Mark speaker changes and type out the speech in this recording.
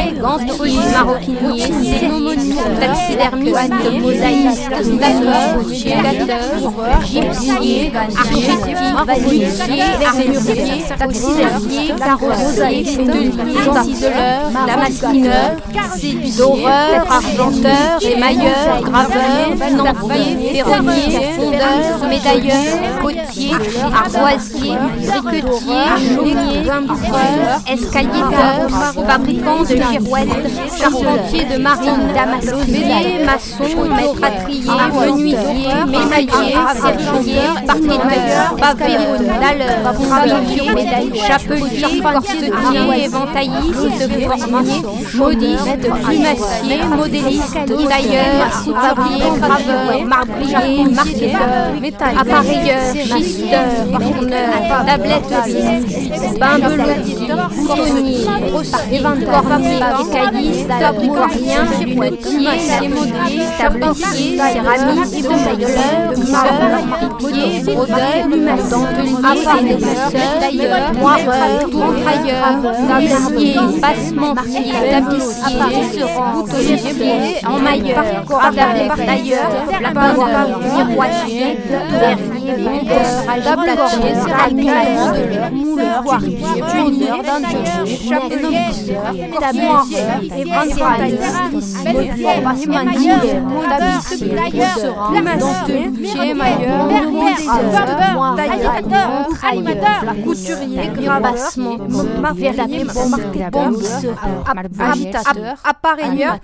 Speaker 1: pinier, gantier, maroquinier, taxidermiste, mosaïste, staveur, gâteur, gypsier, architecte, policier, armurier, taxidermier, carrossier, fendelier, ciseleur, lamassineur, doreur, argenteur, émailleur, graveur, financier, ferronnier, fondeur, médailleur, potier, ardoisier, briquetier, chaudnier, couvreur, escailletteur, fabricant de charpentier de marine, damasquier, maçon, maître à trier, menuisier, ménailler, serrurier, partenaire, pavéron, dalleur, fondalier, chapelier, corsetier, éventailliste, formier, modiste, plumassier, modéliste, tailleur, sous-fabrier, graveur, marbrier, marqueteur, appareilleur, schisteur, tourneur, tablette, bimbelotier, cotonnier, cormier, écailliste, cornien, lunetier, sémodier, tabletier, céramiste, tailleur, tisseur, piquier, brodeur, dentelier, dénousseur, tailleur, moireur, passementier, tapissier, emmailleur, tailleur, miroitier, verrier, couturier, marqueteur, agitateur, appareilleur,